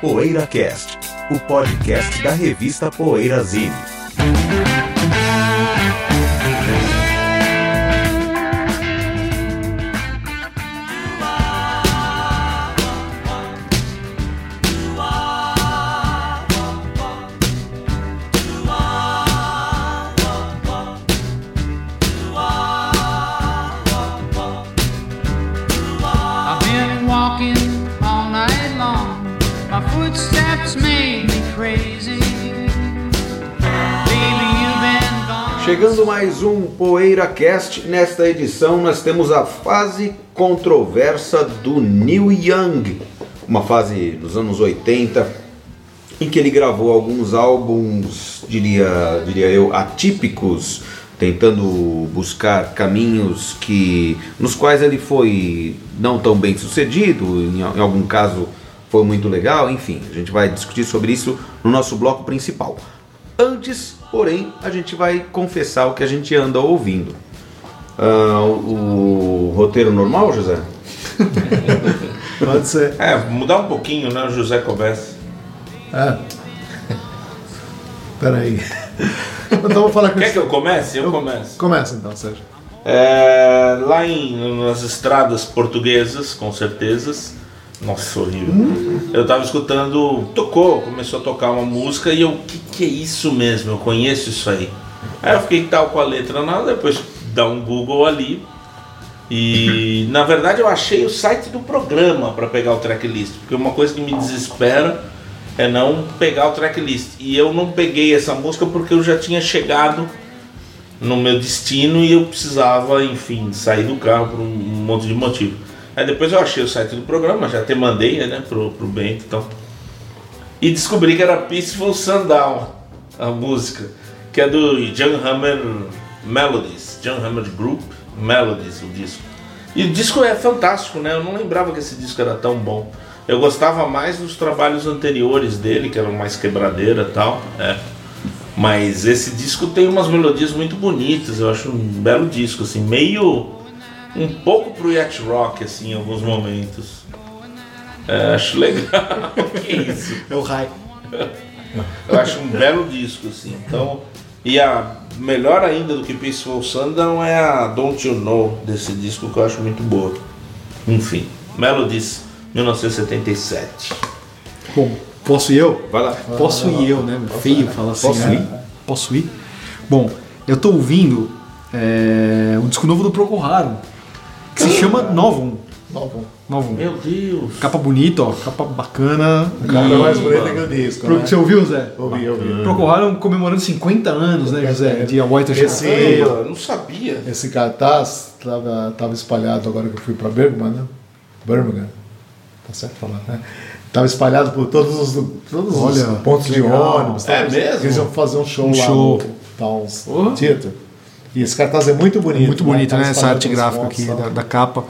PoeiraCast, o podcast da revista Poeirazine. Mais um PoeiraCast, nesta edição nós temos a fase controversa do Neil Young, uma fase dos anos 80 em que ele gravou alguns álbuns, diria, diria eu, atípicos, tentando buscar caminhos que nos quais ele foi não tão bem sucedido, em, em algum caso foi muito legal, enfim, a gente vai discutir sobre isso no nosso bloco principal. Antes, porém, a gente vai confessar o que a gente anda ouvindo. Ah, o, o roteiro normal, José? Pode ser. É, mudar um pouquinho, né? O José começa. É. Peraí. Então vou falar com Quer que eu comece? Eu começo. Começa então, Sérgio. É, lá em, nas estradas portuguesas, com certeza. Nossa, horrível. Eu tava escutando, tocou, começou a tocar uma música e eu, o que, que é isso mesmo? Eu conheço isso aí. Aí eu fiquei tal com a letra nada, depois dá um Google ali. E na verdade eu achei o site do programa para pegar o tracklist, porque uma coisa que me desespera é não pegar o tracklist. E eu não peguei essa música porque eu já tinha chegado no meu destino e eu precisava, enfim, sair do carro por um monte de motivo. Aí depois eu achei o site do programa, já até mandei né, pro, pro Bento então. E descobri que era Peaceful Sundown, a música, que é do John Hammer Melodies, John Hammer Group Melodies, o disco. E o disco é fantástico, né? Eu não lembrava que esse disco era tão bom. Eu gostava mais dos trabalhos anteriores dele, que eram mais quebradeira e tal. É. Mas esse disco tem umas melodias muito bonitas, eu acho um belo disco, assim, meio. Um pouco pro yacht rock, assim, em alguns momentos. É, acho legal. que isso? É o Rai. Eu acho um belo disco, assim. Então, e a melhor ainda do que Peaceful Sundown é a Don't You Know desse disco que eu acho muito boa. Enfim, Melodies 1977. Bom, posso ir eu? Vai lá. Posso ir eu, né? Feio falar assim. Posso né? ir? Posso ir? Bom, eu tô ouvindo é, um disco novo do Procol Harum, que se chama Novum. Novo. Novum. Meu Deus! Capa bonita, ó, capa bacana. O cara é mais bonito que o disco, Pro- né? Você ouviu, Zé? Ouvi, ouvi. Procol Harum comemorando 50 anos, né, José? De A White Esse-. Eu não sabia. Esse cartaz tava, tava espalhado agora que eu fui para Birmingham, né? Birmingham. Tá certo falar, né? Tava espalhado por todos os, todos Olha, os pontos de ônibus. É tal. mesmo? Eles iam fazer um show Um lá show. no Towns Oh. Theater. E esse cartaz é muito bonito. Muito bonito, Tava né? Essa arte gráfica aqui tal. da, da capa.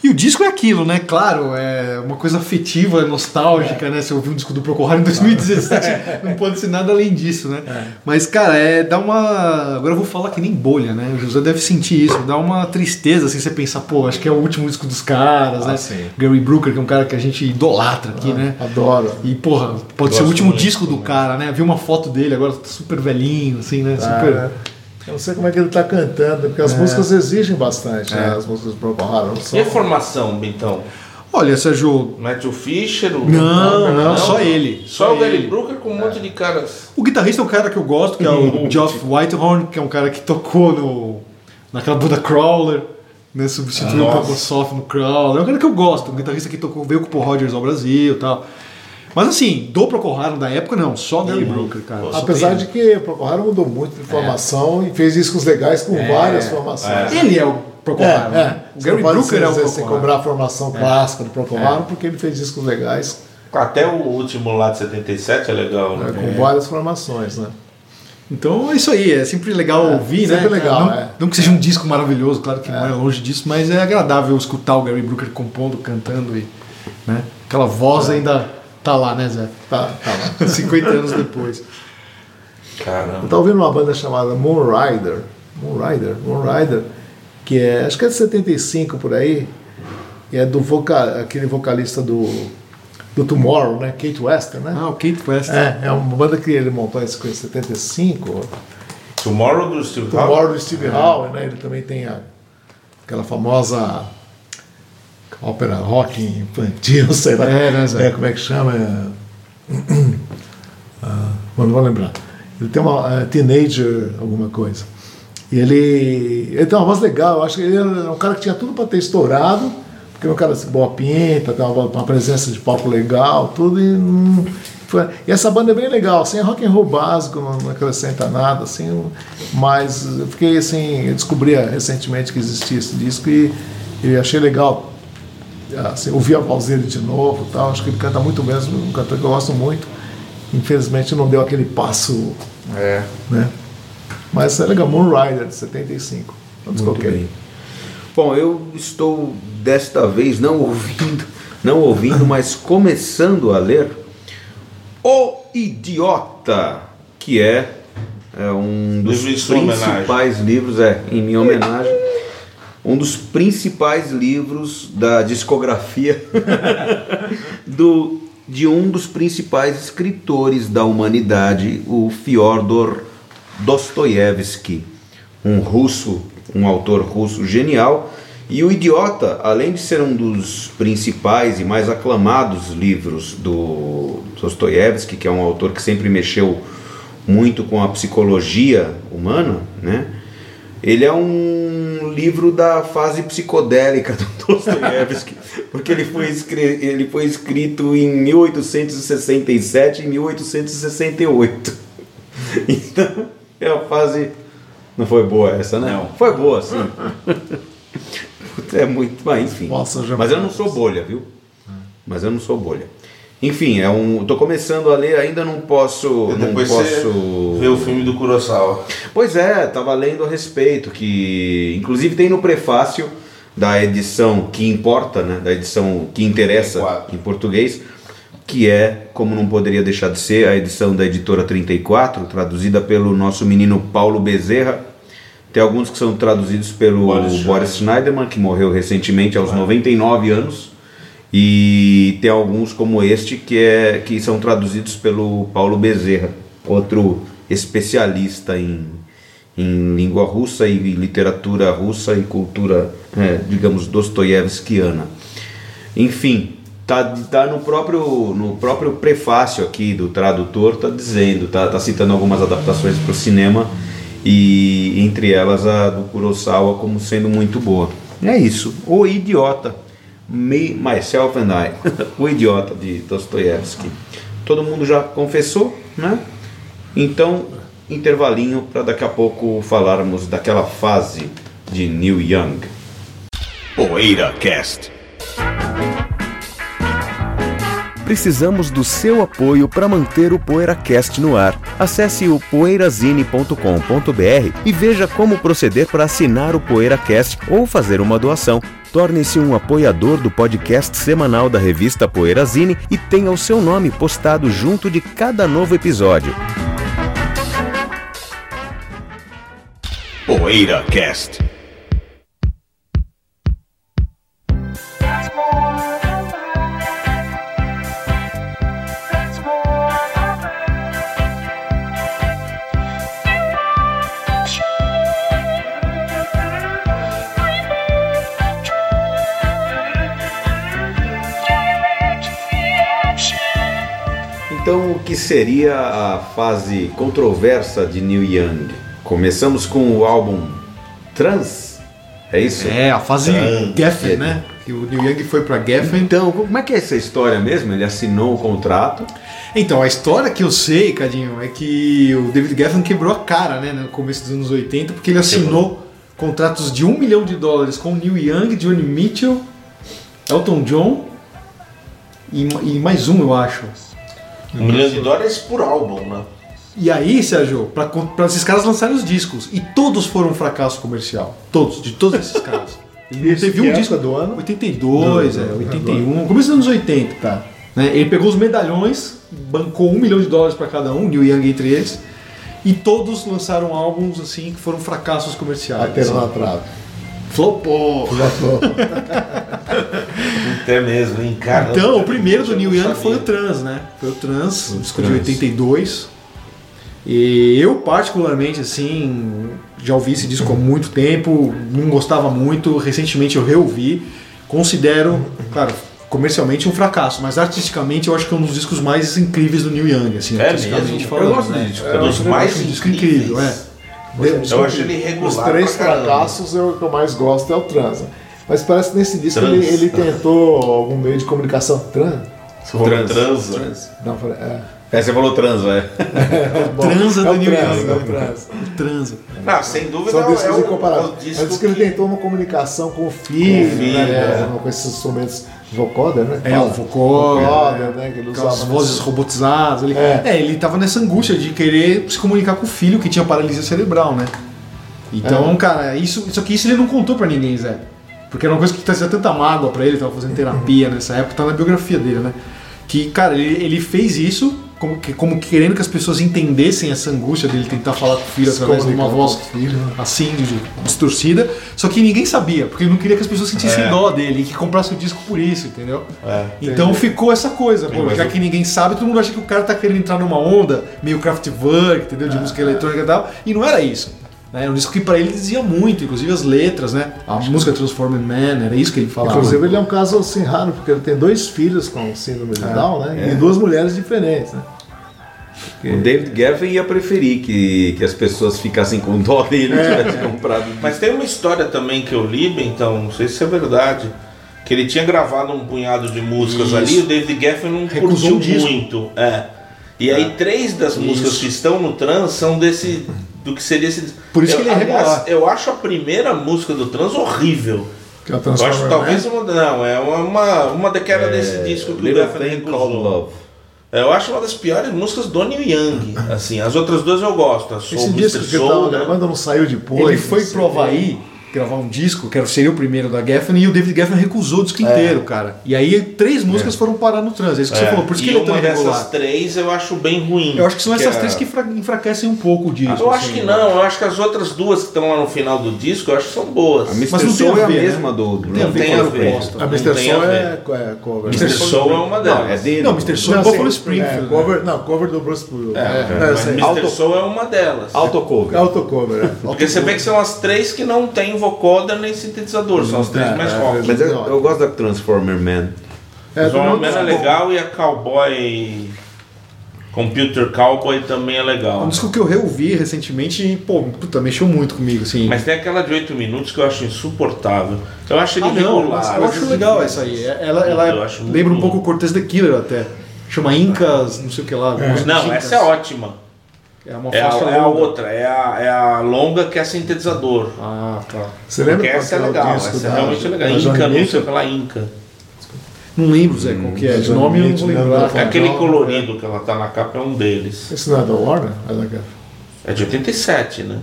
E o disco é aquilo, né? Claro, é uma coisa afetiva, nostálgica, né? Você ouviu um disco do Procol Harum em 2017, não pode ser nada além disso, né? Mas, cara, é dá uma. Agora eu vou falar que nem bolha, né? O José deve sentir isso, dá uma tristeza assim, você pensar, pô, acho que é o último disco dos caras, Ah, né? sim. Gary Brooker, que é um cara que a gente idolatra aqui, né? Adoro. E, porra, pode ser o Gosto último disco do também. cara, né? Vi uma foto dele agora, tá super velhinho, assim, né? Ah, Super. Né? Eu não sei como é que ele tá cantando, porque as músicas exigem bastante, né? As músicas do Procol Harum. E São... a formação, Bentão? Olha, Sérgio, Matthew Fisher? O... Não, não, só ele. Só o Gary. Brooker com um monte de caras. O guitarrista é um cara que eu gosto, que é o Geoff Whitehorn, que é um cara que tocou no, naquela banda Crawler, né, substituiu o Nossa. Purple Soft no Crawler. É um cara que eu gosto, um guitarrista que tocou, veio com o Paul Rogers ao Brasil e tal. Mas assim, do Procol Harum da época, não, só Gary Brooker, cara. Só Apesar de que o Procol Harum mudou muito de formação e fez discos legais com várias formações. ele. Ele é o Procol É, é. né? O Você Gary Brooker é o Procol sem cobrar a formação clássica do Procol Harum, porque ele fez discos legais Até o último lá de 77 é legal, né? né, com várias formações, né? Então é isso aí, é sempre legal ouvir, né? sempre legal, não, é. não que seja um disco maravilhoso, claro que não é longe disso, mas é agradável escutar o Gary Brooker compondo, cantando e. Né? Aquela voz ainda tá lá, né, Zé? Tá, tá lá. 50 anos depois. Caramba. Eu tava ouvindo uma banda chamada Moonrider, Moonrider, Moonrider, que é, acho que é de 75 por aí, e é do voca, aquele vocalista do, do Tomorrow, né? Kate Wester, né? Ah, o Kate West. É, é uma banda que ele montou em 75, Tomorrow do Steve Howe. Tomorrow do Steve Howe, né? Ele também tem a- aquela famosa ópera rock infantil, sei lá. É, né? É, como é que chama? É... Ah, bom, não vou lembrar. Ele tem uma é, Teenager, alguma coisa. E ele, ele tem uma voz legal, eu acho que ele é um cara que tinha tudo para ter estourado, porque é um cara assim, boa pinta, tem uma, uma presença de palco legal, tudo, e, hum, foi- e essa banda é bem legal, assim, é rock and roll básico, não, não acrescenta nada, assim, mas eu fiquei assim, eu descobri recentemente que existia esse disco e, e achei legal assim, ouvir a voz dele de novo e tal. Acho que ele canta muito mesmo, um cantor que eu gosto muito. Infelizmente não deu aquele passo, É. né? Mas é legal, Moon Rider, de 75. Não Muito descoloquei. bem. Bom, eu estou desta vez não ouvindo, não ouvindo, mas começando a ler O Idiota, que é, é um dos Livro principais livros, é, em minha homenagem, um dos principais livros da discografia do, de um dos principais escritores da humanidade, o Fyodor Dostoiévski, um russo, um autor russo genial. E o Idiota, além de ser um dos principais e mais aclamados livros do Dostoiévski, que é um autor que sempre mexeu muito com a psicologia humana, né? Ele é um livro da fase psicodélica do Dostoiévski, porque ele foi, ele foi escrito em 1867 e 1868. Então, é a fase. Não foi boa essa, né? Não. Foi boa, sim. É muito. Mas enfim. Nossa, mas eu não sou bolha, viu? Mas eu não sou bolha. Enfim, é um. Tô começando a ler, ainda não posso. E Não posso. vê o filme do Kurosawa. Pois é, tava lendo a respeito, que inclusive tem no prefácio da edição que importa, né, da edição que interessa 34. em português, que é, como não poderia deixar de ser, a edição da editora 34, traduzida pelo nosso menino Paulo Bezerra. Tem alguns que são traduzidos pelo Boris Boris, Schneiderman, que morreu recentemente aos 99 anos. E tem alguns como este que, é, que são traduzidos pelo Paulo Bezerra, outro especialista em, em língua russa e literatura russa e cultura, é, digamos, dostoiévskiana. Enfim, tá, tá no, próprio, no próprio prefácio aqui do tradutor, tá dizendo, tá, tá citando algumas adaptações para o cinema e entre elas a do Kurosawa como sendo muito boa. É isso, O Idiota, Me, Myself and I, O Idiota de Dostoiévski. Todo mundo já confessou, né? Então, intervalinho para daqui a pouco falarmos daquela fase de Neil Young. Poeira Cast. Precisamos do seu apoio para manter o PoeiraCast no ar. Acesse o poeirazine.com.br e veja como proceder para assinar o PoeiraCast ou fazer uma doação. Torne-se um apoiador do podcast semanal da revista Poeirazine e tenha o seu nome postado junto de cada novo episódio. Poeira Cast. Que seria a fase controversa de Neil Young? Começamos com o álbum Trans, é isso? É, a fase Trans. Geffen, né? Que o Neil Young foi pra Geffen. Então, como é que é essa história mesmo? Ele assinou o contrato. Então, a história que eu sei, Cadinho, é que o David Geffen quebrou a cara, né, no começo dos anos 80, porque ele assinou contratos de um milhão de dólares com Neil Young, Johnny Mitchell, Elton John e, e mais um, eu acho. Um milhão de dólares por álbum, né? E aí, Sérgio, pra, pra esses caras lançarem os discos, e todos foram um fracasso comercial. Todos, de todos esses caras. Ele teve um disco do ano? 82, Do- é, do- 81, começo dos anos 80. Tá. né? Ele pegou os medalhões, bancou um milhão de dólares para cada um, Neil Young entre eles, e todos lançaram álbuns assim que foram fracassos comerciais. Bateram assim. na trave. Flopou. Até mesmo, hein, cara. Então, o primeiro do Neil Young foi o. Trans, né? Foi o Trans, um disco de 82. E eu, particularmente, assim, já ouvi esse disco há muito tempo, não gostava muito. Recentemente eu reouvi. Considero, claro, comercialmente um fracasso, mas artisticamente eu acho que é um dos discos mais incríveis do Neil Young, assim, É artisticamente mesmo? falando. Eu gosto né? do disco. É um dos mais um incríveis. incrível, é. Eu acho ele irregular Os três fracassos, eu, o que eu mais gosto é o trans. né? Mas parece que nesse disco Trans. ele, ele tentou algum meio de comunicação trans. Trans. Transa. Trans. Não, falei, é. É, você falou trans, é. Bom, Transa é do trans, Young. é o trans. Transa. Não, sem dúvida São é, discos o, incomparáveis. o disco diz que ele tentou uma comunicação com o filho, Com o filho, né, é. com esses instrumentos vocoder, né? É, Fala. o vocoder, Vocoder, né? Que ele usava vozes nesse- robotizadas. Ele, É. é. ele tava nessa angústia de querer se comunicar com o filho que tinha paralisia cerebral, né? Então, É. cara, isso, só que isso ele não contou pra ninguém, Zé. Porque era uma coisa que trazia tanta mágoa pra ele, tava fazendo terapia nessa época, tá na biografia dele, né? Que, cara, ele, ele fez isso como, que, como querendo que as pessoas entendessem essa angústia dele tentar falar com o filho através de uma voz né? assim, distorcida. Só que ninguém sabia, porque ele não queria que as pessoas sentissem É. dó dele e que comprassem o disco por isso, entendeu? É. Então ficou essa coisa, pô, já que ninguém sabe, todo mundo acha que o cara tá querendo entrar numa onda meio Kraftwerk, entendeu? De música eletrônica e tal, e não era isso. Né? Era um disco que pra ele dizia muito, inclusive as letras, né? A música Transforming Man, era isso que ele falava. Inclusive ele é um caso assim raro, porque ele tem dois filhos com síndrome de Down, né? é. E duas mulheres diferentes, né? O David Geffen ia preferir que, que as pessoas ficassem com dó dele e tivessem comprado. Mas tem uma história também que eu li, então, não sei se é verdade. Que ele tinha gravado um punhado de músicas Isso. ali e o David Geffen não Recusou curtiu muito. É. E aí três das músicas que estão no trans são desse. Do que seria esse. Por isso eu, que ele é aliás, regular. Eu acho a primeira música do trans horrível. Que é o Eu acho talvez Man. uma. Não, é uma, uma, daquela desse disco que o Little Called recusou. Love. Eu acho uma das piores músicas do Neil Young. Assim, as outras duas eu gosto. A Soul Esse Mr. disco que ele Soul, tava né? gravando não saiu depois. Ele foi pro o quê. Gravar um disco, que seria o primeiro da Geffen, e o David Geffen recusou o disco inteiro, cara. E aí três músicas foram parar no trans, é isso que você É, falou, por isso que ele é tão uma dessas irregular. três eu acho bem ruim. Eu acho que são essas é- três que enfra- enfraquecem um pouco o disco. Eu acho assim, que né? não, eu acho que as outras duas que estão lá no final do disco, eu acho que são boas. A Mr. Mas não tem Soul a é a ver, né? mesma do, do Tem a ver tem a ver. proposta. A Mr. tem Soul ver. é, é cover. Mr. Soul é uma delas. Não, é dele. Não, Mr. Soul é Buffalo Springfield. é, né? cover, não, cover do Bruce. É, É, sei. Mr. Auto- Soul é uma delas. Autocover. Autocover, é. Porque você vê que são as três que não tem vocoder nem sintetizador, são as três É, mais é, rock. Mas eu, eu gosto da Transformer Man. É, todo Man é legal e a Cowboy. Computer Cowboy também é É legal. um disco que eu reouvi recentemente e, pô, puta, mexeu muito comigo, assim. Mas tem aquela de 8 minutos que eu acho insuportável. Eu acho ele ah, não, regular. eu acho legal essa aí. Ela, ela Eu acho muito lembra um pouco o Cortez the Killer até. Chama Incas, não sei o que lá. Dos Não, Incas. essa é ótima. É uma É a, faixa é a longa. outra, é a, é a longa que é sintetizador. Ah, tá. Você lembra Porque essa é que o legal, essa é da- realmente legal. da Inca, Johnny não sei pela Inca. Não lembro, Zé, qual que é. De nome eu não vou lembrar. né? Aquele colorido que ela tá na capa é um deles. Esse não é da Warner? É da. É de 87, né?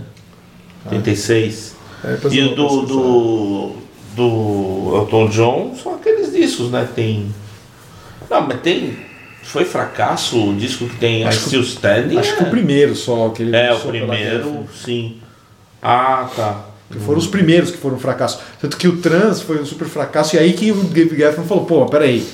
86. É, E o do, do, do Elton John são aqueles discos, né? Tem. Não, mas tem. Foi fracasso o disco que tem I Still Standing? Acho que é. o primeiro só que ele É, o primeiro, sim. Ah, tá. Que foram os primeiros que foram fracasso. Tanto que o Trans foi um super fracasso, e aí que o Dave Geffen falou, pô, peraí,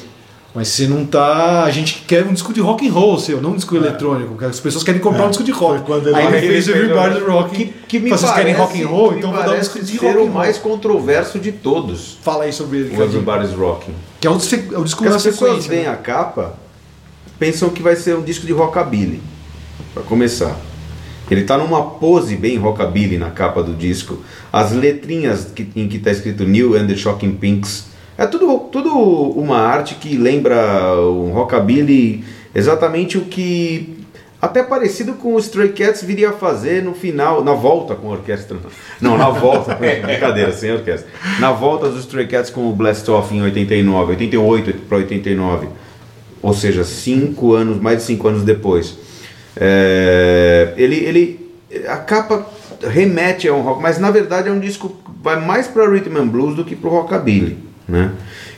mas você não tá. A gente quer um disco de rock and roll seu, não um disco eletrônico. que As pessoas querem comprar um disco de rock. Quando ele- aí ele fez Everybody o- Rock. Que, que me Vocês querem rock and roll? me Então vou dar um parece disco de rock o mais controverso de todos. Fala aí sobre ele. O. Everybody's Rocking. Que é o, é o disco na as pessoas sequência. veem né? a capa, pensam que vai ser um disco de rockabilly, para começar. Ele tá numa pose bem rockabilly na capa do disco. As letrinhas que, em que tá escrito New and the Shocking Pinks. É tudo, tudo uma arte que lembra um rockabilly exatamente o que até parecido com o Stray Cats viria a fazer no final, na volta com a orquestra. Não, na volta, brincadeira, sem orquestra. Na volta dos Stray Cats com o Blast Off em 89, 88 para 89. Ou seja, cinco anos, mais de cinco anos depois. É, ele, ele, a capa remete a um rock, mas na verdade é um disco que vai mais para rhythm and blues do que para o rockabilly, né?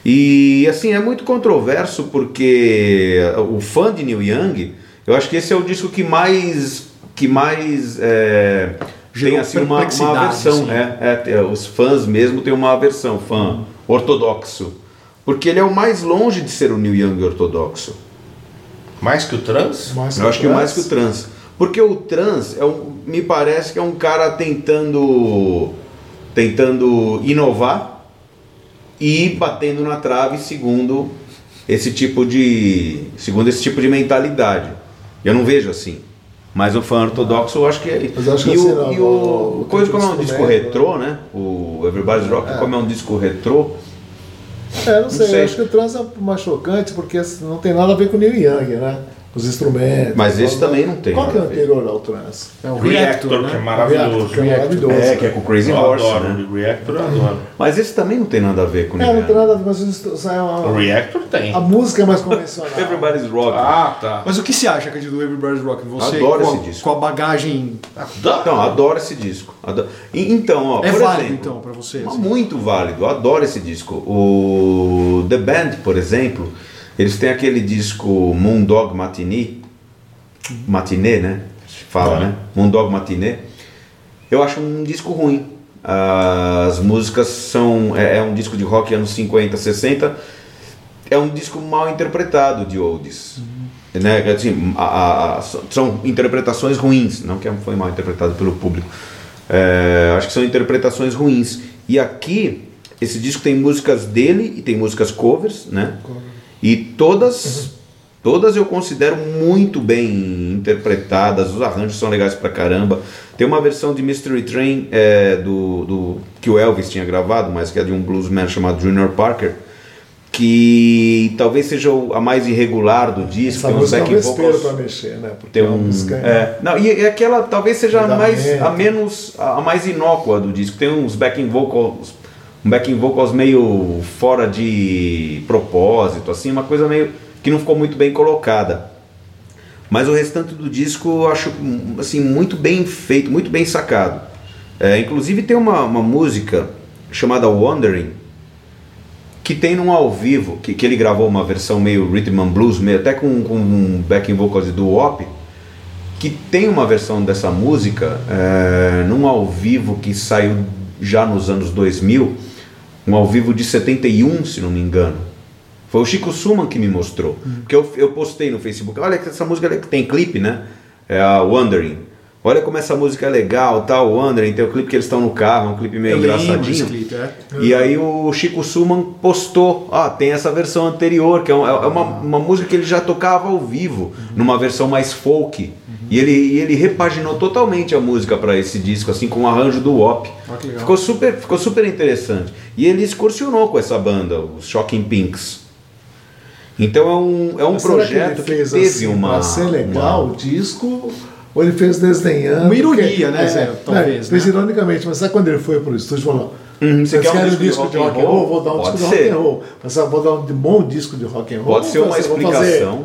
E assim é muito controverso porque o fã de Neil Young, eu acho que esse é o disco que mais que mais é, tem assim uma, uma aversão, assim. é, é, os fãs mesmo têm uma aversão, fã ortodoxo. Porque ele é o mais longe de ser o Neil Young ortodoxo. Mais que o trans? Mas Eu acho que mais que o trans. Porque o trans é um, me parece que é um cara tentando tentando inovar e batendo na trave segundo esse tipo de segundo esse tipo de mentalidade. Eu não vejo assim. Mas o fã ortodoxo eu acho que é. Mas eu acho que e assim, o, não, e no- o no coisa tipo como é um disco retrô, né? O Everybody's Rock como é um disco retrô, É, não sei, sei. eu acho que o trans é mais chocante porque não tem nada a ver com o Neil Young, né? Os instrumentos. Mas esse também não tem Qual que é o a ver. anterior ao trans? É o Reactor, Reactor, que é né? maravilhoso. que é maravilhoso. é que é com o Crazy Eu Horse, adoro né? o Reactor, eu adoro. Mas esse também não tem nada a ver com o É, não tem nada a ver, mas é uma- O Reactor tem. a música é mais convencional. Everybody's Rock. Ah, tá. Mas o que você acha, Cândido, do Everybody's Rock? Você Adoro a, esse disco. com a bagagem Adoro. Não, adoro esse disco. Adoro. Então, ó, é por válido, exemplo, então, pra você? Mas assim? Muito válido, eu adoro esse disco. O The Band, por exemplo, eles têm aquele disco Moondog Matinee, Matinee, né? Fala, É. né? Moondog Matinee. Eu acho um disco ruim. As músicas são. É, é um disco de rock anos 50, 60. É um disco mal interpretado de oldies. Né? Assim, a- a- a- são interpretações ruins, não que foi mal interpretado pelo público. É, acho que são interpretações ruins. E aqui, esse disco tem músicas dele e tem músicas covers, né? E todas, todas eu considero muito bem interpretadas. Os arranjos são legais pra caramba. Tem uma versão de Mystery Train é, do, do que o Elvis tinha gravado, mas que é de um bluesman chamado Junior Parker, que talvez seja a mais irregular do disco. Essa tem uns é um vespeiro vocals- pra mexer, né? Porque tem é um, música. é, não, e, e aquela talvez seja a mais a menos a, a mais inócua do disco. Tem uns backing vocals, um backing vocals meio fora de propósito, assim, uma coisa meio que não ficou muito bem colocada. Mas o restante do disco eu acho assim muito bem feito, muito bem sacado. É, inclusive tem uma, uma música chamada Wandering que tem num ao vivo, que, que ele gravou uma versão meio rhythm and blues, meio, até com, com um backing vocals do Wop, que tem uma versão dessa música é, num ao vivo que saiu já nos anos 2000, um ao vivo de 71, se não me engano. Foi o Chico Suman que me mostrou. Porque eu, eu postei no Facebook, olha que essa música tem clipe, né? É a Wandering. Olha como essa música é legal, tal, Wandering, tem o clipe que eles estão no carro, um clipe meio Eu engraçadinho. clipe, é. E aí o Chico Suman postou, ah, tem essa versão anterior, que é, um- é uma, uma música que ele já tocava ao vivo, numa versão mais folk. E ele, e ele repaginou totalmente a música para esse disco, assim, com o arranjo do Wop. Ah, que. Ficou super, ficou super interessante. E ele excursionou com essa banda, os Shocking Pinks. Então é um, é um Mas projeto que, fez teve assim, uma. Pra ser legal o disco, ou ele fez desdenhando. Uma ironia, porque- né, Zé? Talvez, Fez né? ironicamente, mas sabe quando ele foi pro estúdio e falou: Hum, você quer um um disco de disco de rock and rock and roll? Vou dar um Pode disco de rock and roll. Mas vou dar um bom disco de rock and roll. Pode ser uma fazer- vou fazer- explicação.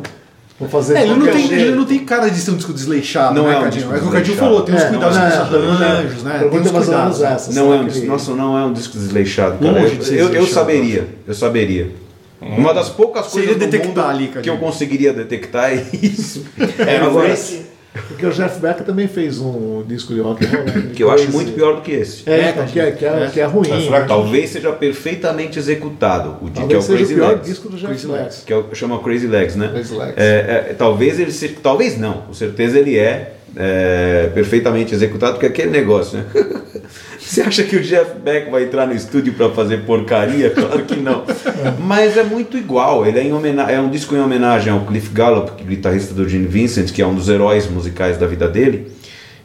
Vou fazer. É, ele não, tem, ele não tem cara de ser um disco desleixado, Não né, é um Cadinho? disco É o que o Cadinho desleixado. falou, tem uns É, cuidados com os arranjos, né? Tem uns cuidados. essa. Não é um que nossa, não é um disco desleixado, cara. Longe Eu, de ser eu, saberia, eu saberia. Uma das poucas coisas do mundo ali, que eu conseguiria detectar é isso. É, Agora, mas- Porque o Jeff Beck também fez um disco de rock and roll. né? que eu acho muito pior do que esse. É, então, que, é, que, é, que é ruim. Mas será que Talvez seja perfeitamente executado o de, que é Talvez o seja o Crazy pior Legs. disco do Jeff Crazy Beck. Legs. Que é o, chama Crazy Legs, né? Crazy Legs. É, é, talvez ele se, talvez não, com certeza ele é, é, perfeitamente executado, porque é aquele negócio, né? Você acha que o Jeff Beck vai entrar no estúdio para fazer porcaria? Claro que não. Mas é muito igual. Ele é, em é um disco em homenagem ao Cliff Gallup, é guitarrista do Gene Vincent, que é um dos heróis musicais da vida dele.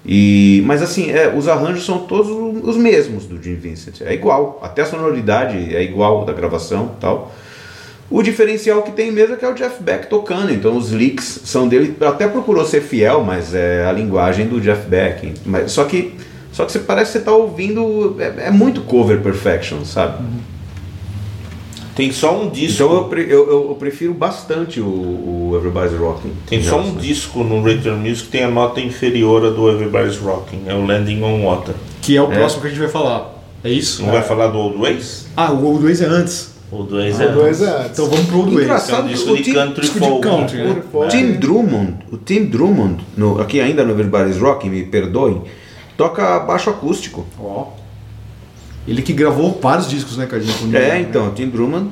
E, mas assim, é, os arranjos são todos os mesmos do Gene Vincent. É igual. Até a sonoridade é igual da gravação e tal. O diferencial que tem mesmo é que é o Jeff Beck tocando, então os licks são dele. Até procurou ser fiel, mas é a linguagem do Jeff Beck. Mas, só que só que você parece que você tá ouvindo. É, é muito cover perfection, sabe? Tem só um disco. Então eu, pre- eu, eu- eu prefiro bastante o, o Everybody's Rocking. Tem só um disco no Return Music que tem a nota inferior à do Everybody's Rocking. É o Landing on Water. Que é o É. próximo que a gente vai falar. É isso? Não vai falar do Old Ways? Ah, o Old Ways é antes. O Old Ways O é. dois é antes. Então vamos pro Old Ways. Engraçado. É um disco o de Tim- country disco de folk. country, né? O Tim Drummond, o Tim Drummond, no- aqui ainda no Everybody's Rocking, me perdoem, toca baixo acústico. Ó. Ele que gravou vários discos, né, o Neil É, então, né? Tim Drummond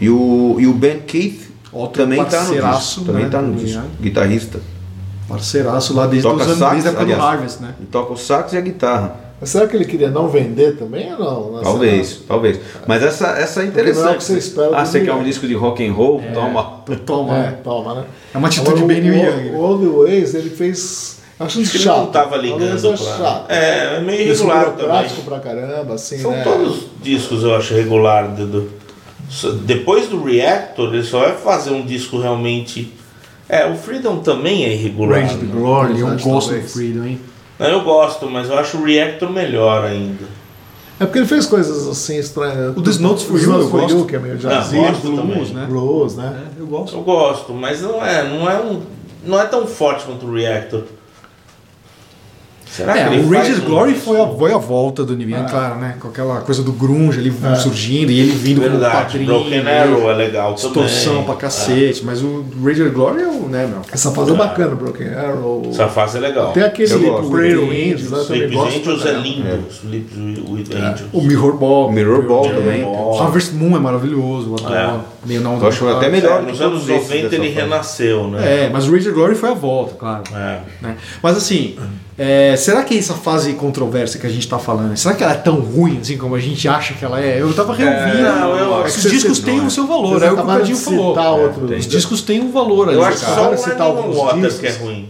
e o, e o Ben Keith Outro também tá no disco. Também né, tá no disco. Guitarrista. Parceiraço lá desde, Toca os anos, sax, desde a época aliás. do Harvest, né? E toca o sax e a guitarra. Mas será que ele queria não vender também ou não? Talvez, talvez. Mas essa, essa é não é o interessante. que você espera ah, você quer um disco de rock and roll? Toma. Toma, É, né? toma, né? É uma atitude Agora, bem o- Young. O Old Ways, ele fez. Acho Acho que ele chato. não tava Talvez ligando é pra... chato. É, é meio Disco irregular também. pra caramba, assim, São né? todos discos, eu acho, regular. Do, depois do Reactor, ele só vai fazer um disco realmente... É, o Freedom também é irregular. Rage the né? Glory, eu gosto do. Freedom, hein? Não, eu gosto, mas eu acho o Reactor melhor ainda. É porque ele fez coisas assim estranhas. O This Notes for You, eu gosto. You, que é meio jazzinho, blues, né? Blues, né? É, eu gosto. Eu gosto, mas não é, não é um, não é tão forte quanto o Reactor. Será É, que ele o um Glory foi a, foi a volta do Neil Young, claro, né? Com aquela coisa do grunge ali surgindo e ele vindo como Verdade, padrinho. Broken né? Arrow é legal Distorção também. pra cacete, mas o Rage's Glory é o, né, meu? Essa fase é bacana, Broken Arrow. Essa fase é legal. Tem aquele Sleep Angels, eu também Sleep gosto. Angels é lindo. Sleep with Angels. O Mirror Ball. O Mirror Ball também. Harvest Moon é maravilhoso. É. Meio não Eu acho até melhor É, que nos anos esses 90 dessa ele renasceu, né? É, mas o Rage's Glory foi a volta, claro. É. né? Mas assim, é, será que essa fase controversa que a gente tá falando, será que ela é tão ruim assim como a gente acha que ela é? Eu tava reouvindo. não, eu é que os discos têm não, o seu valor, Vocês é o que o Cadinho falou. Os discos têm um valor ali. Eu acho que só o citar Lennon alguns discos. que é ruim.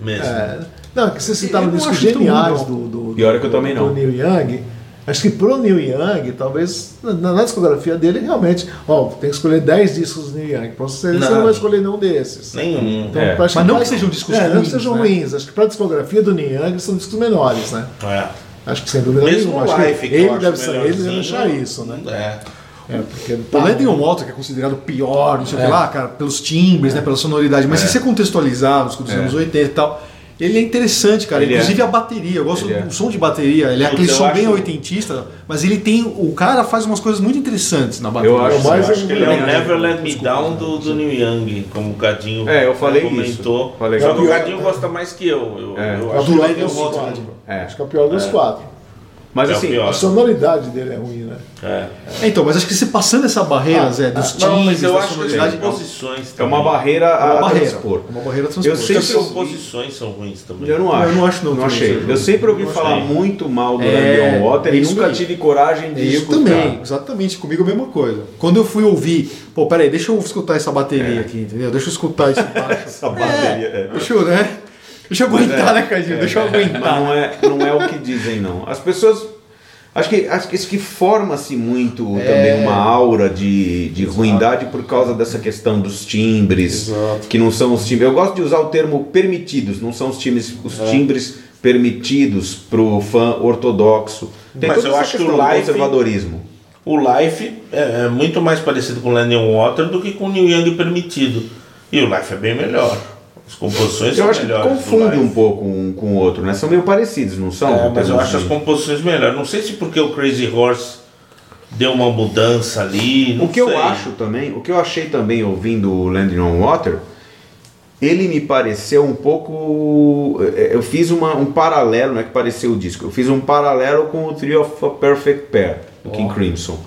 Mesmo. É, não, que você citava discos geniais ruim, do, do, Pior é que eu também do não. Neil Young. Acho que pro Neil Young, talvez, na, na discografia dele, realmente, ó, tem que escolher 10 discos do Neil Young. Pra você, você Não. não vai escolher nenhum desses. Nenhum. Então, É. Mas não pra- que sejam discos é, não ruins, que sejam né? ruins. Acho que pra discografia do Neil Young são discos menores, né? É. Acho que sem dúvida Mesmo nenhuma. Acho que Life, que ele acho deve, ser, ele deve achar isso, né? É. É, porque O tá- Landon Walter, que é considerado pior, não sei o É. que lá, cara, pelos timbres, né, pela sonoridade, mas se você contextualizar os dos anos 80 e tal, ele é interessante, cara. Ele Inclusive é. a bateria, eu gosto Ele é. do som de bateria, ele é aquele som bem acho- oitentista, mas ele tem. O cara faz umas coisas muito interessantes na bateria. Eu acho, mais Eu acho que ele é o Never Young. Let Me Down do, do Neil Young, como o Cadinho É, eu falei comentou. isso. Falei Só que o Cadinho gosta mais que eu. Eu, É. eu É o acho pior que eu quatro. É. Acho que é o pior dos quatro. Mas É assim. A sonoridade dele é ruim, né? É. É, então, mas acho que se passando essa barreira, Ah, Zé, dos Não, mas eu da acho que as sonoridade, composições é uma também. barreira é a uma barreira. transpor. É uma barreira a Eu transpor. As sempre ouvi- composições são ruins também. Eu não acho. Eu não acho não também, achei. Eu sempre ouvi Não falar achei. muito mal do É, Randy Water e isso nunca aí. tive coragem de Eu escutar. também, exatamente, comigo a mesma coisa. Quando eu fui ouvir, pô, peraí, deixa eu escutar essa bateria aqui, entendeu? Deixa eu escutar esse baixo. Essa bateria, é. Deixa eu, né? Deixa eu aguentar, né, Cadinho? Deixa eu Mas aguentar. não é, não é o que dizem, não. As pessoas. Acho que, acho que isso que forma-se muito É. também uma aura de, de ruindade por causa dessa questão dos timbres, que não são os timbres. Eu gosto de usar o termo permitidos, não são os timbres, os É. timbres permitidos pro fã ortodoxo. Tem Mas eu acho que o live- conservadorismo. O Life é é muito mais parecido com o Lennon Water do que com o Neil Young permitido. E o Life é bem melhor. As composições Eu são acho que melhores. do confunde um pouco um com o outro, né? São meio parecidos, não são? É, mas eu acho as composições melhores. Não sei se porque o Crazy Horse deu uma mudança ali. O que eu sei. acho também, o que eu achei também ouvindo o Landing on Water, ele me pareceu um pouco. eh, Eu fiz uma- um paralelo, não é que pareceu o disco, eu fiz um paralelo com o Three of a Perfect Pair, do King Crimson.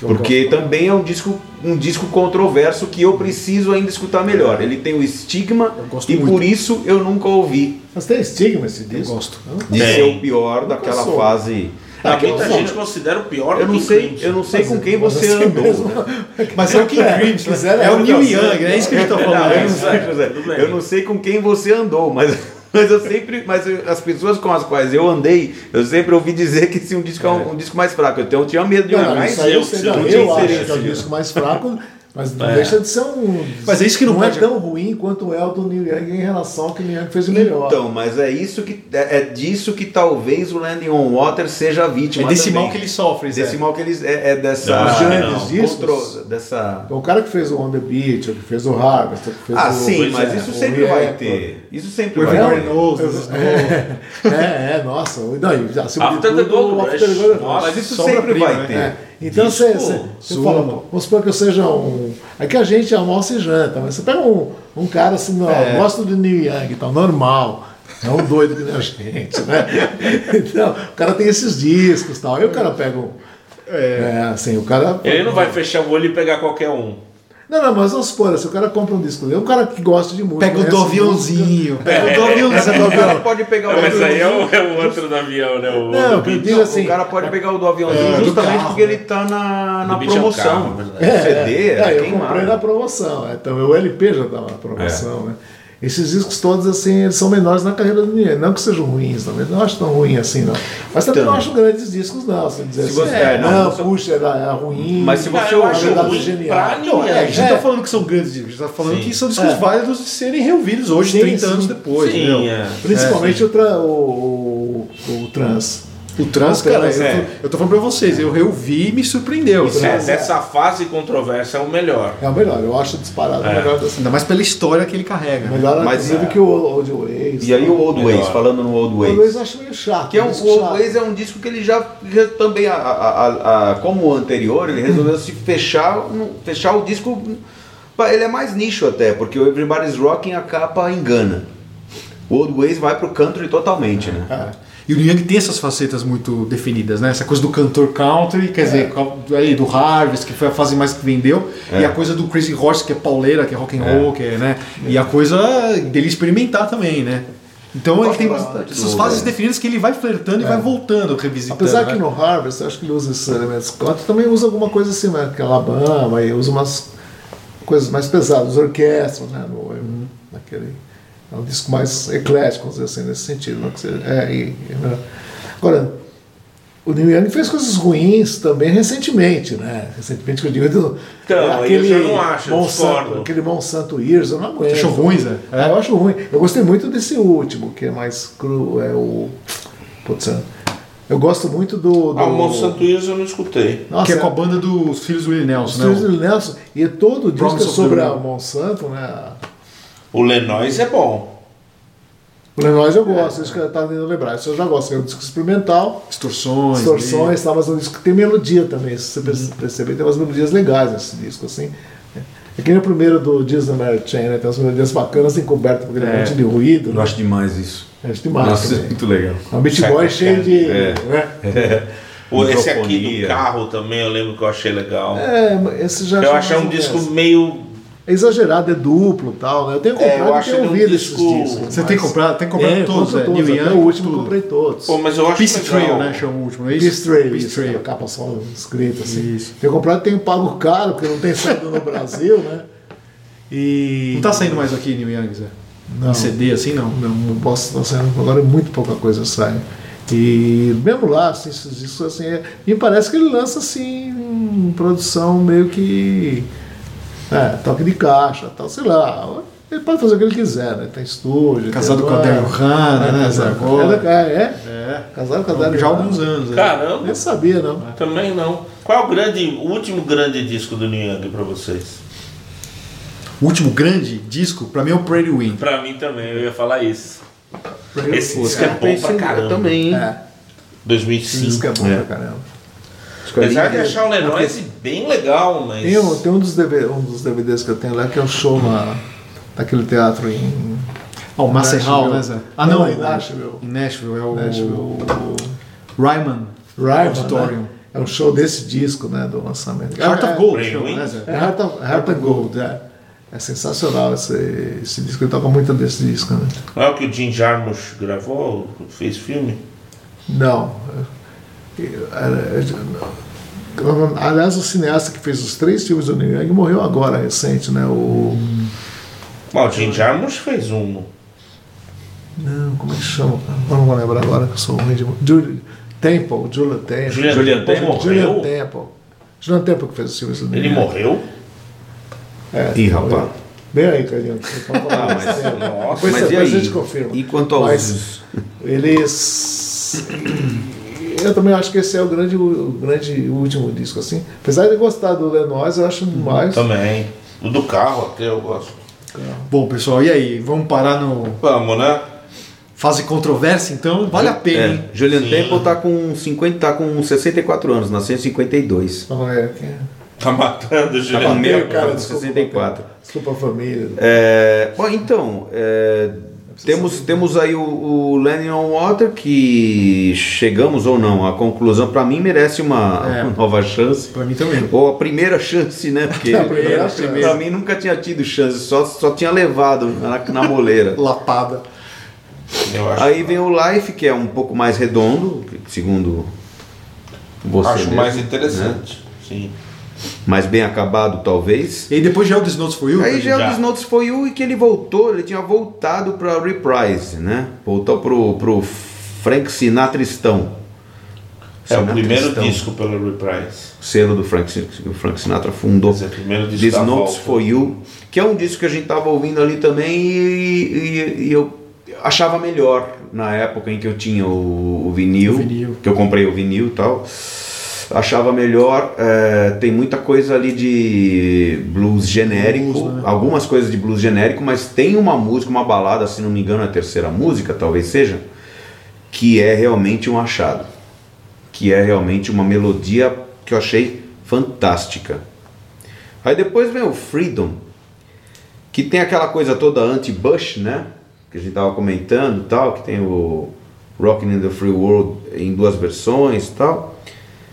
Porque também é um disco, um disco controverso que eu preciso ainda escutar melhor. Ele tem o estigma gosto e muito. por isso eu nunca ouvi Mas tem estigma esse disco? gosto. de ser o pior daquela sou. fase. Ah, que muita eu- gente considera o pior Eu não King sei, Crimson. eu não sei com quem Mas você assim andou. mesmo. Mas é o King Crimson, quiser, é o é Neil o Young, é isso que a gente tá Não, falando. eu não sei, é, bem. Eu não sei com quem você andou, mas, mas eu sempre. Mas eu- as pessoas com as quais eu andei, eu sempre ouvi dizer que esse é um disco, é um, um disco mais fraco. Então eu tinha medo de Não, não, mas isso aí eu- eu, eu eu, tinha acho que é o disco mais fraco, mas não É. deixa de ser um. Mas é isso que não é pode- tão ruim quanto é o do Neil Young em relação ao que o Neil Young fez de melhor. Então, mas é isso que é, é disso que talvez o Landing on Water seja a vítima. É desse também. mal que ele sofre, Zé. Desse mal que eles. É, é dessa. Não, Os grandes não. discos. contro- dessa. O cara que fez o On The Beach, o que fez o Harvest, o que fez Ah, o. sim, Pois mas é, isso o sempre vai ter. Isso sempre O vai ter. É, é, nossa. Não, de After the tudo, Gold o Rush. After the Gold Rush. Nossa, Mas isso sempre prima, vai né? ter. É. Então Disco, você, você, você Zuma. fala, vamos supor que eu seja um. É que a gente almoça e janta, mas você pega um, um cara assim, não, É. gosta do Neil Young e tal, normal. É um doido que nem a gente, né? Então, o cara tem esses discos e tal. Aí o cara pega um. É, assim, o cara. Ele não vai fechar o olho e pegar qualquer um. Não, não, mas vamos supor, se o cara compra um disco dele, é um cara que gosta de música. Pega o do aviãozinho. Pega o do aviãozinho. O cara pode pegar o Mas aí é o, é o outro do avião, né? O Não, do digo assim. o cara pode pegar o do aviãozinho É, justamente carro, porque né? ele tá na, na Do Beat é promoção. O CD É, era eu queimado. comprei na promoção. Então o LP já estava na promoção, né? Esses discos todos, assim, eles são menores na carreira do Nier. Não que sejam ruins, também. Não acho tão ruim assim, não. Mas também Então. não acho grandes discos, não. Se dizer Se assim, você- é, é, não, não, você- puxa, era, era ruim. Mas se você ouve- ruim genial. pra é, a gente ninguém. não tá falando que são grandes discos, a gente tá falando Sim. que são discos É. válidos de serem reouvidos hoje, Sim, 30 anos sim. depois. Sim, entendeu? é. Principalmente o, tra- o, o, o trans. O trans, O cara, trans, eu, é. tô, eu tô falando pra vocês, eu reouvi e me surpreendeu. assim. É, dessa fase controversa é o melhor. É o melhor, eu acho disparado É. o melhor dessa. Ainda mais pela história que ele carrega. né? Melhor, Mas, inclusive, é. que o Old Ways. E aí o Old Melhor. Ways, falando no Old O Ways. Old Ways eu acho meio chato. Que é um, o Old chato. Ways é um disco que ele já, já também, a, a- a- a- como o anterior, ele resolveu se fechar, no- fechar o disco. Ele é mais nicho até, porque o Everybody's Rocking a capa engana. O Old Ways vai pro country totalmente, né? É. E o Neil Young tem essas facetas muito definidas, né? Essa coisa do cantor country, quer dizer, aí do Harvest, que foi a fase mais que vendeu, e a coisa do Crazy Horse, que é pauleira, que é rock and roll, que é, né? E a coisa dele experimentar também, né? Então ele tem bastante essas fases é. definidas que ele vai flertando e vai voltando, revisitando. Apesar né? que no Harvest, eu acho que ele usa esses elementos country, também usa alguma coisa assim, né? Que é Alabama, e usa umas coisas mais pesadas, orquestras, né? No, naquele, é um disco mais eclético, vamos dizer assim, nesse sentido. Não? Que você- é, e- e- né? Agora, o Neil Young fez coisas ruins também recentemente, né? Recentemente que eu digo. do- Então, aí eu não acho, eu Monsanto, discordo. aquele Monsanto Years, eu não aguento. Achou ruim, Zé? É, eu acho ruim. Eu gostei muito desse último, que é mais cru, é o. Putz, é- eu gosto muito do. do Ah, o Monsanto Years eu não escutei. Nossa, que é com a banda dos filhos do Willie Nelson, Os né? filhos do Nelson. E todo o disco é sobre a. Monsanto, né? O Lenois é bom. O Lenois eu gosto, isso que eu tava tentando lembrar. Isso eu já gosto, é um disco experimental, Distorções. distorções, tá, mas é um disco que tem melodia também. Se você perce- perceber, tem umas melodias legais nesse disco, assim. É que nem o primeiro do Disney Mary Chain, né? Tem umas melodias bacanas encobertas por aquele É. monte de ruído. Eu Né? acho demais isso. É demais Nossa, também. muito legal. É um beat boy cheio de. é. Né? O, esse aqui do carro também eu lembro que eu achei legal. É, mas esse já eu acho achei um mais disco meio. É exagerado, é duplo e tal, né? Eu tenho É, comprado eu e tenho um ouvido disco- esses discos. Você mas- tem comprado, tem comprado É, todos, é, todos. Até Young, o último eu tudo. comprei todos. Pô, mas eu acho Peace legal. Trail, né? Chama o último, não é isso? Peace Trail, Peace isso, Trail. a capa só escrita assim. Isso. Tenho comprado e tenho pago caro, porque não tem saído no Brasil, né? E. Não tá saindo mais aqui Neil Young, Zé? Não. Em CD assim, não? Não, não posso, tá saindo, agora muito pouca coisa sai. E mesmo lá, assim, esses discos, assim, é- me parece que ele lança assim, produção meio que. É, toque de caixa, tal, sei lá. Ele pode fazer o que ele quiser, né? Tem estúdio. Casado tem com a Daryl Hannah, é, né, casado Zé? com a- É, é, É. casado com a Daryl Já há alguns anos. né? Caramba, Nem sabia, não. também não. Qual é o grande, o último grande disco do New Young pra vocês? O último grande disco, pra mim, é o Pretty Wind. Pra mim também, eu ia falar isso. Esse Pô, disco é Eu bom pra caramba. também, hein? É, esse 2005. disco é bom É. pra caramba. Acho que Apesar de achar o Lenoise bem legal, mas. Tem, um, tem um, dos DVD, um dos DVDs que eu tenho lá que é o show na, naquele teatro em. Ah, o Master Nashville. Hall, né, Zé? Ah, Não, não, em Nashville. Em Nashville, é o Nashville. Ryman Ryman, Auditorium. né? É um show desse disco, né? Do lançamento. Heart é, of Gold, Pretty chama, Wind? né, Zé? É, Heart, of, Heart of Gold, é. É sensacional esse, esse disco. Ele toca muito desse disco, né? Não é o que o Jim Jarmusch gravou, fez filme? Não. É, é, não. Aliás, o cineasta que fez os três filmes do New Young morreu agora, recente, né? O. Bom, o Jim Jarmusch fez um. Não, como é que chama? Eu não vou lembrar agora, que eu sou ruim de. Temple, Julia Temple. Julian, Julian Temple? Julian? Temple. Julian Temple que fez os filmes do New Ele Young. morreu? É, Ih, rapaz. morreu. Bem aí, Carlinhos. Ah, mas-. Nossa. Depois, Mas e depois a aí? gente confirma. E quanto aos. Mas eles. Eu também acho que esse é o grande, o grande último disco, assim. Apesar de gostar do Lenois, eu acho mais. Também. O do carro até eu gosto. Bom, pessoal, e aí? Vamos parar no Vamos, né? fase controvérsia, então? Vale a pena, hein? É, Julian Sim. Temple tá com 50, tá com 64 anos, nasceu em 52. Não é, é. Tá matando o Tá Julian com meio Temple. cara de desculpa, 64. Desculpa a família. É, bom, então, é, Temos, temos aí o, o Landing on Water, que chegamos ou não, a conclusão para mim merece uma, É. uma nova chance. Pra mim também. Ou a primeira chance, né? Porque A primeira chance. pra mim nunca tinha tido chance, só, só tinha levado na, na moleira. Lapada. Eu acho, Aí vem o Life, que é um pouco mais redondo, segundo você. acho mesmo, mais né? interessante. Sim. Mais bem acabado, talvez. E depois já é o Notes for You? Aí já é o Notes For You e que ele voltou, ele tinha voltado pra Reprise, né? Voltou pro, pro Frank Sinatristão. É o primeiro disco pela Reprise. Selo do Frank, o Frank Sinatra fundou. Quer dizer, primeiro disco This Notes volta. For You, que é um disco que a gente tava ouvindo ali também e, e- e eu achava melhor na época em que eu tinha o, o vinil, O vinil. que eu comprei o vinil e tal. Achava melhor, é, tem muita coisa ali de blues genérico, Blues, né? algumas coisas de blues genérico, mas tem uma música, uma balada, se não me engano, a terceira música, talvez seja, que é realmente um achado. Que é realmente uma melodia que eu achei fantástica. Aí depois vem o Freedom, que tem aquela coisa toda anti-Bush, né? Que a gente tava comentando e tal, que tem o Rockin' in the Free World em duas versões e tal.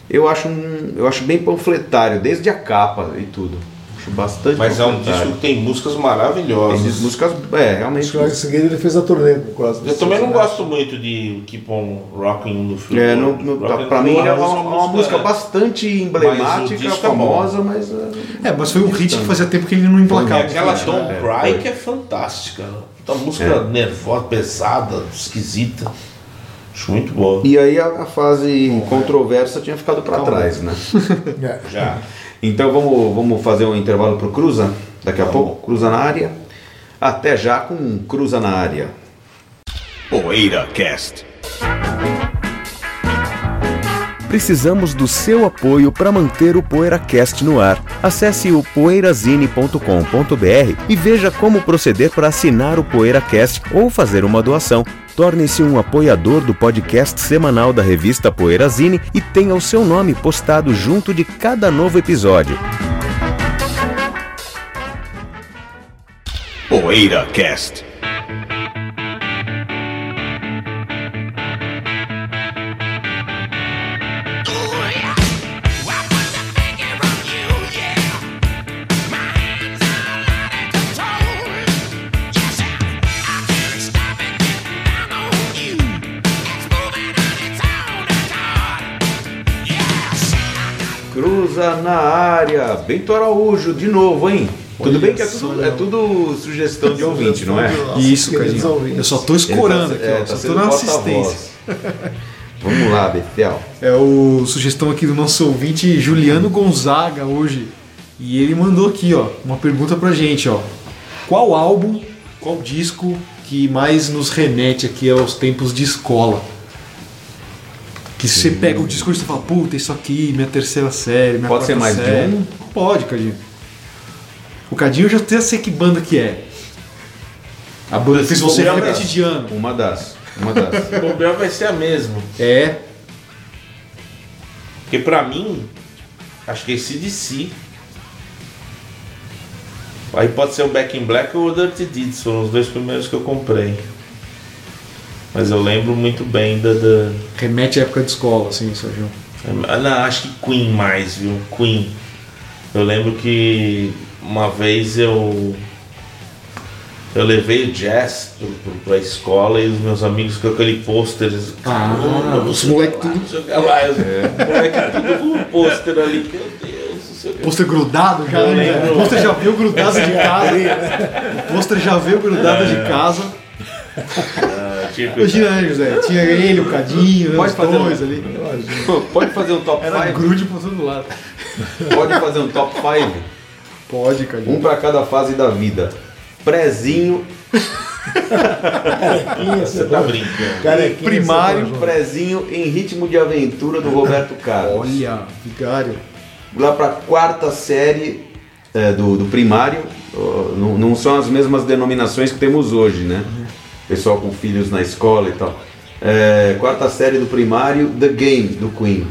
Eu acho, um, eu acho bem panfletário, desde a capa e tudo. Acho bastante Mas é um disco que tem músicas Tem maravilhosas. músicas, é, realmente. Acho que seguida ele fez a turnê com quase. Eu também não gosto muito de Keep On Rocking no filme. É, não, não, tá, pra mim é uma, uma música bastante emblemática, é famosa, mas. é, É, mas foi um hit que fazia tempo que ele não emplacava. É aquela Don't é, Cry que é fantástica. Uma música É. nervosa, pesada, esquisita. Acho muito boa. E aí a, a fase controversa tinha ficado pra trás, né? É. Já. Então vamos, vamos fazer um intervalo pro Cruza, daqui a Vamos. pouco, Cruza na área. Até já com Cruza na área. Poeira Cast. Precisamos do seu apoio para manter o PoeiraCast no ar. Acesse o poeirazine.com.br e veja como proceder para assinar o PoeiraCast ou fazer uma doação. Torne-se um apoiador do podcast semanal da revista Poeirazine e tenha o seu nome postado junto de cada novo episódio. Poeira na área. Bento Araújo, de novo, hein? Tudo Olha bem que é tudo, é tudo sugestão de ouvinte, não é? Isso, Queridos Cadinho. Eu só tô escorando Ele aqui, tá- é, ó. tá Só tô na assistência. Vamos lá, Betel. É o sugestão aqui do nosso ouvinte Juliano Gonzaga hoje. E ele mandou aqui, ó, uma pergunta pra gente, ó. Qual álbum, qual disco que mais nos remete aqui aos tempos de escola? Que você pega o disco e fala, puta, isso aqui, minha terceira série, minha Pode ser mais de série. um? Pode, Cadinho. O Cadinho eu já até sei que banda que é. A banda que você Uma repetir das. de ano. Uma das. Uma das. O bobear vai ser a mesma. É, Porque pra mim, acho que é esse DC. Aí pode ser o Back in Black ou o Dirty Deeds, foram os dois primeiros que eu comprei. Mas eu lembro muito bem da. da... remete à época de escola, assim, Sérgio. Ah, Não, acho que Queen mais, viu? Queen. Eu lembro que uma vez eu. Eu levei o jazz pro, pro, pra escola e os meus amigos com aquele pôster. Ah, "Caramba, os não sei o moleque que lá, tudo- lá." Os moleque tudo com o pôster ali. Meu Deus. Pôster grudado já, né? O pôster já veio grudado de casa. O pôster já veio grudado de casa. Ah, tinha né, José? Tinha ele, o Cadinho, Pode os fazer dois um- ali. Pô, Pode fazer um top Era 5? grude por todo lado. Pode fazer um top 5? Pode, Cadinho. Um pra cada fase da vida. Prezinho, Você tá brincando. Carequinha, Primário, tá prezinho em ritmo de aventura do Roberto Carlos. Olha, vigário. Lá pra quarta série é, do, do primário, não, não são as mesmas denominações que temos hoje, né? Pessoal com filhos na escola e tal. É, quarta série do primário, The Game, do Queen.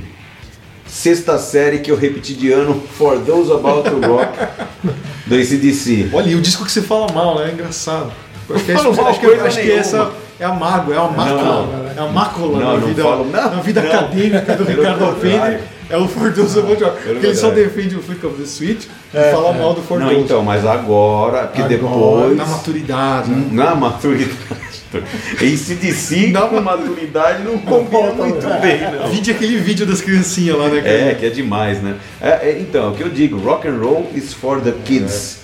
Sexta série que eu repeti de ano, For Those About to Rock, do ACDC. Olha, e o disco que você fala mal, né? É engraçado. Acho que, é, Não falo acho que, coisa acho que essa é a mágoa, é a mácula, é a mácula Não, na vida, falo- não, na vida não. acadêmica do Ricardo. Alpendre. É o Fordoso About Your Porque ele só defende o Flick of the Switch e fala mal do Fordoso. Não, então, mas agora, porque Agora, depois. Na maturidade. né? Na maturidade. Esse de si com maturidade não combina muito bem, não. Vide aquele vídeo das criancinhas lá, né? cara? É, que é demais, né? É, é, então, o que eu digo, rock and roll is for the kids.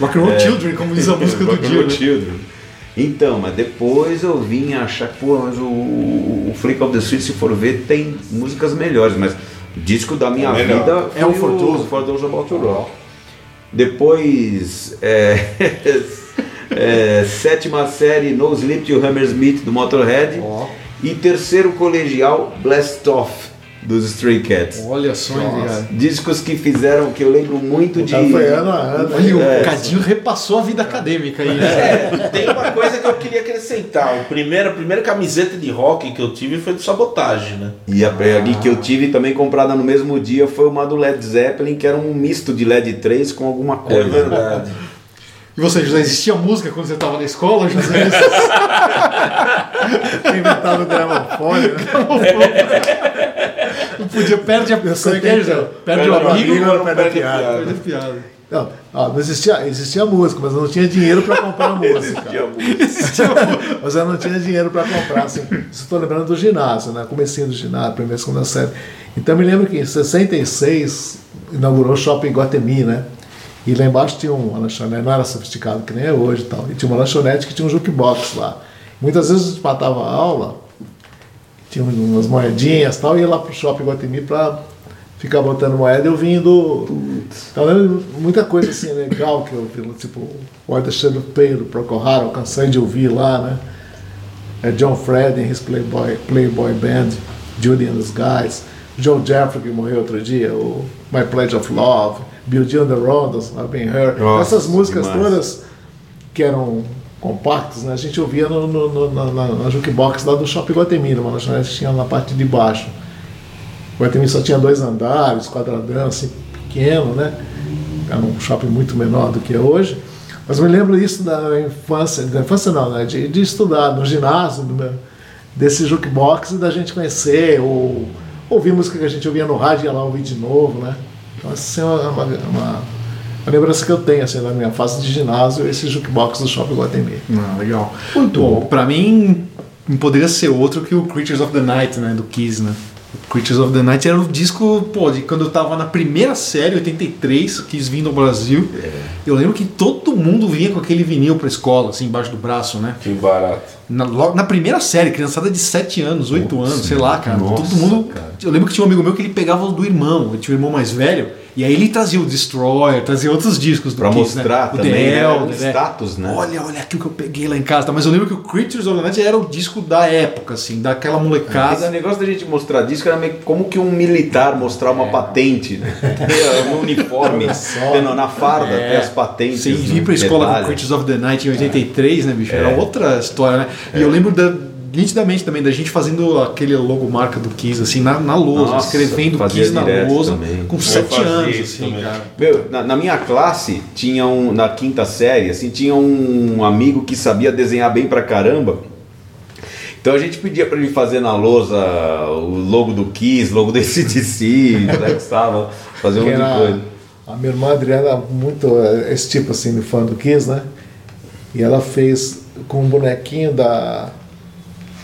Rock and Roll Children, como diz a música do Rock and dia. Roll né? Children. Então, mas depois eu vim achar, pô, mas o, o Flick of the Switch, se for ver, tem músicas melhores, mas o disco da minha É vida É o foi For o For Those About to Rock. Depois, é, é, sétima série No Sleep to Hammersmith do Motorhead. Ó. E terceiro colegial Blast Off dos Stray Cats. Olha só, hein. Discos que fizeram, que eu lembro muito de. Cara, foi ano a ano. Olha, o É. Cadinho repassou a vida acadêmica aí, né? É, tem uma coisa que eu queria acrescentar. O primeiro, a primeira camiseta de rock que eu tive foi do Sabotagem, né? E a ali que eu tive também comprada no mesmo dia foi uma do Led Zeppelin, que era um misto de LED 3 com alguma coisa. É verdade. E você, José, existia música quando você estava na escola, José? Inventado o gramofone. né? Não podia, perde a é que é, José? Perde perde o amigo, amigo, não perde a piada. Perde a piada. Não, ó, não existia, existia música, mas eu não tinha dinheiro para comprar música. mas eu não tinha dinheiro para comprar. Assim, isso estou lembrando do ginásio, né? Comecinho do ginásio, primeira, segunda série. Então eu me lembro que em 66 inaugurou o Shopping Guatemi, né? E lá embaixo tinha uma lanchonete, não era sofisticado que nem é hoje e tal. E tinha uma lanchonete que tinha um jukebox lá. Muitas vezes a gente matava a aula, tinha umas moedinhas e tal, e ia lá pro Shopping Guatemi para ficar botando moeda e eu vim do. Então lembro muita coisa assim legal que eu vi, tipo, Shadow Pale, do Procol Harum, cansei de ouvir lá, né? É John Fred and his Playboy, Playboy Band, Judy and the Guys, Joe Jeffrey que morreu outro dia, o My Pledge of Love, G on the Rondos, I've Been. Nossa, Essas músicas demais. todas que eram compactos, né? A gente ouvia no, no, no- na, na, jukebox lá do Shopping Guatemi, uma lanchonete tinha na parte de baixo. O Guatemi só tinha dois andares, quadradão, assim, pequeno, né? Era um shopping muito menor do que é hoje. Mas me lembro isso da infância, da infância não, né? De, de estudar no ginásio, meu- desse jukebox e da gente conhecer, ou ouvir música que a gente ouvia no rádio e ia lá ouvir de novo, né? Então essa é uma, uma, uma- lembrança que eu tenho, assim, da minha fase de ginásio, esse jukebox do Shopping Guatemi. Ah, legal. Muito bom. Pra mim, não poderia ser outro que o Creatures of the Night, né? Do Kiss, né? O Creatures of the Night era o disco, pô, de quando eu tava na primeira série, 83, Kiss vindo ao Brasil. Eu lembro que todo mundo vinha com aquele vinil pra escola, assim, embaixo do braço, né? Que barato. Na, logo- na primeira série, criançada de 7 anos, 8 anos, sei lá, cara. Nossa, todo mundo. cara. Eu lembro que tinha um amigo meu que ele pegava o do irmão, ele tinha um irmão mais velho, e aí ele trazia o Destroyer, trazia outros discos do Pra Kiss, mostrar né? O também, The né? Elder, né? status, né? Olha, olha aquilo que eu peguei lá em casa. Mas eu lembro que o Creatures of the Night era o disco da época, assim, daquela Esse molecada. negócio da gente mostrar disco era meio como que um militar mostrar É. uma patente, né? no uniforme, tendo na farda, ter as patentes. Você né? vir pra escola com. Creatures of the Night em 83, né, bicho? Era É. outra história, né? E eu lembro da, nitidamente também da gente fazendo aquele logo marca do Kiss, assim, na, na lousa, Nossa, escrevendo Kiss na lousa, também. com Eu 7 fazia anos, assim, cara. Meu, na, na minha classe tinha um, na quinta série, assim, tinha um amigo que sabia desenhar bem pra caramba. Então a gente pedia pra ele fazer na lousa o logo do Kiss, logo do ACDC, né, que estava, fazer um monte de coisa. a minha irmã Adriana é muito esse tipo assim de fã do Kiss, né? E ela fez com um bonequinho da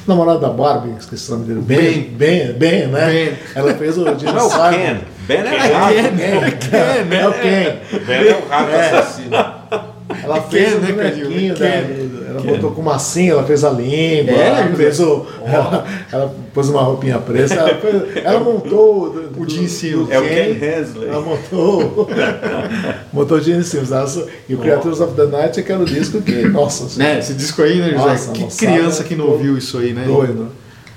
namorada da Barbie, esqueci o nome dele. Ben, Ben, Ben, né? Ben. Ela fez o Gene Não é o Simon. Ken, Ben é Ken. rato. É, né? É o Ken. Ben é um rato assassino. Ela Ken, fez o né, bonequinho da, ela botou com massinha, ela fez a língua, É, ela, fez o, ela, ela pôs uma roupinha preta, ela, fez- ela montou o, O Gene Simmons. É o Ken Hensley. Ela montou, montou o Gene Simmons. E o Creatures of the Night é que era o disco que, nossa, Né, esse disco aí, né, José? Nossa, que criança que não ouviu isso aí, né? doido.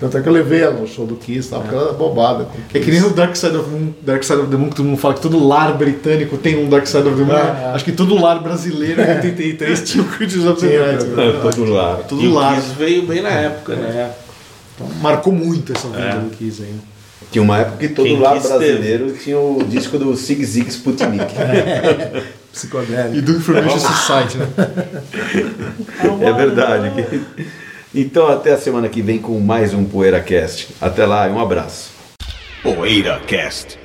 Tanto é que eu levei ela no show do Kiss, tal, porque ela era bobada. É que nem o Dark Side of, Moon, Dark Side of the Moon, que todo mundo fala que todo lar britânico tem um Dark Side of the Moon. Ah, ah. Acho que todo lar brasileiro em 83 tinha o Creatures of the Night. né? Todo lá. Todo E o lar. Kiss veio bem na época, né? Então, marcou muito essa vida É. do Kiss aí. Tinha uma época que todo Quem lar brasileiro tinha o disco do Sig Zig Sputnik. psicodélica. E do Information Society, né? É verdade. Então até a semana que vem com mais um PoeiraCast. Até lá e um abraço. PoeiraCast.